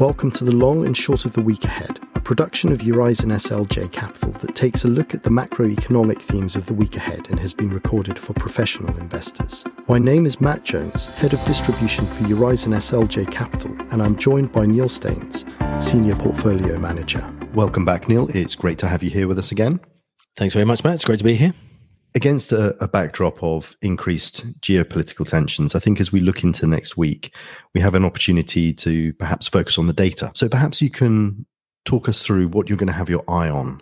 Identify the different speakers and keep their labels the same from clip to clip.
Speaker 1: Welcome to the long and short of the week ahead, a production of Eurizon SLJ Capital that takes a look at the macroeconomic themes of the week ahead and has been recorded for professional investors. My name is Matt Jones, Head of Distribution for Eurizon SLJ Capital, and I'm joined by Neil Staines, Senior Portfolio Manager. Welcome back, Neil. It's great to have you here with us again.
Speaker 2: Thanks very much, Matt. It's great to be here.
Speaker 1: Against a, a, backdrop of increased geopolitical tensions, I think as we look into next week, we have an opportunity to perhaps focus on the data. So perhaps you can talk us through what you're going to have your eye on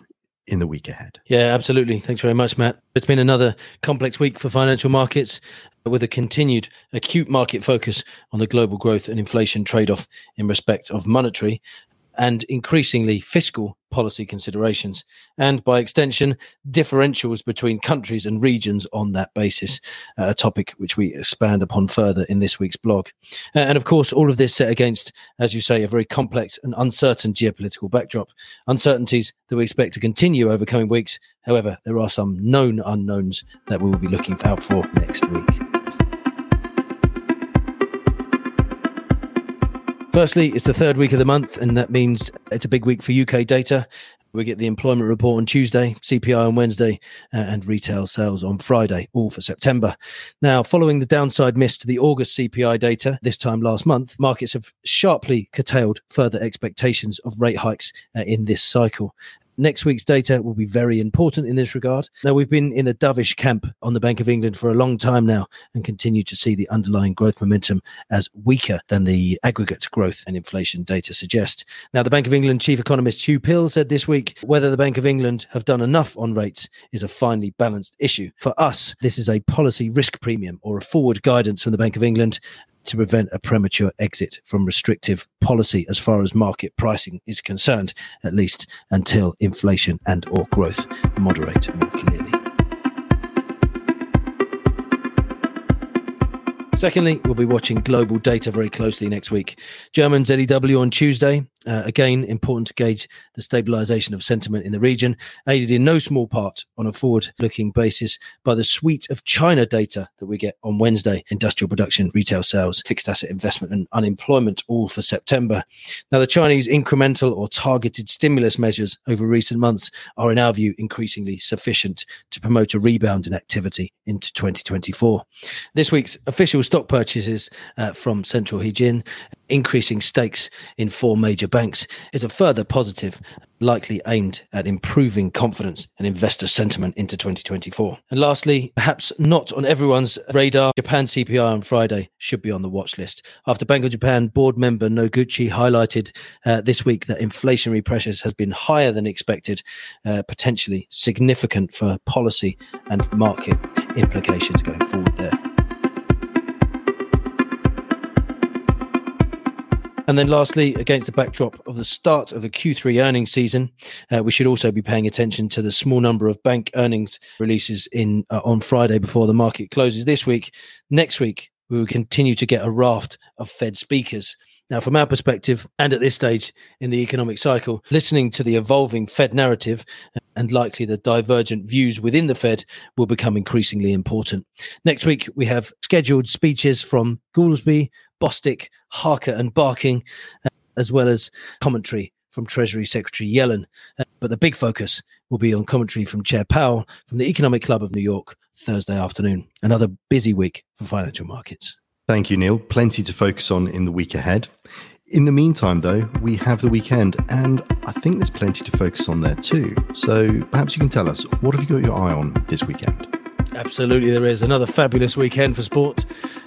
Speaker 1: in the week ahead.
Speaker 2: Yeah, absolutely. Thanks very much, Matt. It's been another complex week for financial markets with a continued acute market focus on the global growth and inflation trade off in respect of monetary and increasingly fiscal policy considerations, and by extension, differentials between countries and regions on that basis, uh, a topic which we expand upon further in this week's blog. Uh, and of course, all of this set against, as you say, a very complex and uncertain geopolitical backdrop, uncertainties that we expect to continue over coming weeks. However, there are some known unknowns that we will be looking out for next week. Firstly, it's the third week of the month, and that means it's a big week for UK data. We get the employment report on Tuesday, CPI on Wednesday, uh, and retail sales on Friday, all for September. Now, following the downside miss to the August CPI data this time last month, markets have sharply curtailed further expectations of rate hikes uh, in this cycle. Next week's data will be very important in this regard. Now, we've been in a dovish camp on the Bank of England for a long time now and continue to see the underlying growth momentum as weaker than the aggregate growth and inflation data suggest. Now, the Bank of England chief economist Hugh Pill said this week whether the Bank of England have done enough on rates is a finely balanced issue. For us, this is a policy risk premium or a forward guidance from the Bank of England to prevent a premature exit from restrictive policy as far as market pricing is concerned, at least until inflation and or growth moderate more clearly. Secondly, we'll be watching global data very closely next week. German ZEW on Tuesday. Uh, again, important to gauge the stabilization of sentiment in the region, aided in no small part on a forward looking basis by the suite of China data that we get on Wednesday industrial production, retail sales, fixed asset investment, and unemployment, all for September. Now, the Chinese incremental or targeted stimulus measures over recent months are, in our view, increasingly sufficient to promote a rebound in activity into 2024. This week's official stock purchases uh, from Central Huijin, increasing stakes in four major banks, is a further positive, likely aimed at improving confidence and investor sentiment into 2024. And lastly, perhaps not on everyone's radar, Japan CPI on Friday should be on the watch list. After Bank of Japan board member Noguchi highlighted uh, this week that inflationary pressures has been higher than expected, uh, potentially significant for policy and market implications going forward there. And then, lastly, against the backdrop of the start of the Q3 earnings season, uh, we should also be paying attention to the small number of bank earnings releases in uh, on Friday before the market closes this week. Next week, we will continue to get a raft of Fed speakers. Now, from our perspective, and at this stage in the economic cycle, listening to the evolving Fed narrative and likely the divergent views within the Fed will become increasingly important. Next week, we have scheduled speeches from Goolsbee, Bostic, Harker, and Barkin, uh, as well as commentary from Treasury Secretary Yellen. Uh, but the big focus will be on commentary from Chair Powell from the Economic Club of New York Thursday afternoon. Another busy week for financial markets.
Speaker 1: Thank you, Neil. Plenty to focus on in the week ahead. In the meantime, though, we have the weekend, and I think there's plenty to focus on there too. So perhaps you can tell us what have you got your eye on this weekend?
Speaker 2: Absolutely, there is another fabulous weekend for sport.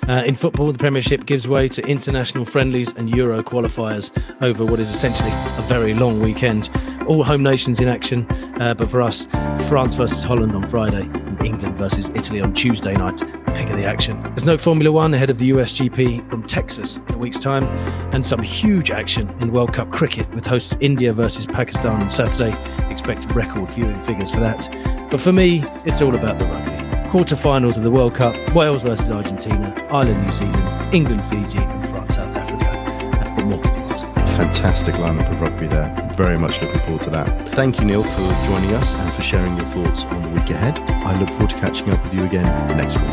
Speaker 2: Uh, in football, the Premiership gives way to international friendlies and Euro qualifiers over what is essentially a very long weekend. All home nations in action, uh, but for us, France versus Holland on Friday and England versus Italy on Tuesday night, the pick of the action. There's no Formula One ahead of the USGP from Texas in a week's time, and some huge action in World Cup cricket with hosts India versus Pakistan on Saturday. Expect record viewing figures for that. But for me, it's all about the rugby quarter-finals of the World Cup, Wales versus Argentina, Ireland, New Zealand, England, Fiji, and France, South Africa. And more
Speaker 1: Fantastic lineup of rugby there. Very much looking forward to that. Thank you, Neil, for joining us and for sharing your thoughts on the week ahead. I look forward to catching up with you again next week.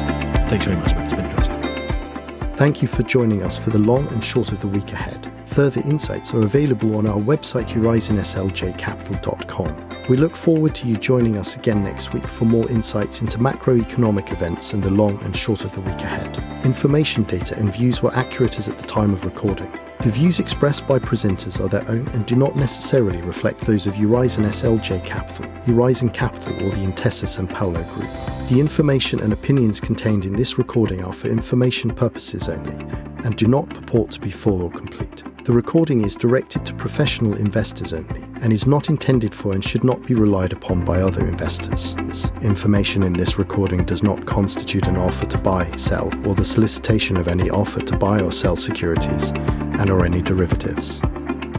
Speaker 2: Thanks very much, mate. It's been a pleasure.
Speaker 1: Thank you for joining us for the long and short of the week ahead. further insights are available on our website eurizonSLJcapital.com. We look forward to you joining us again next week for more insights into macroeconomic events and the long and short of the week ahead. Information data and views were accurate as at the time of recording. The views expressed by presenters are their own and do not necessarily reflect those of Eurizon SLJ Capital, Eurizon Capital, or the Intesa Sanpaolo Group. The information and opinions contained in this recording are for information purposes only and do not purport to be full or complete. The recording is directed to professional investors only and is not intended for and should not be relied upon by other investors. Information in this recording does not constitute an offer to buy, sell, or the solicitation of any offer to buy or sell securities and or any derivatives.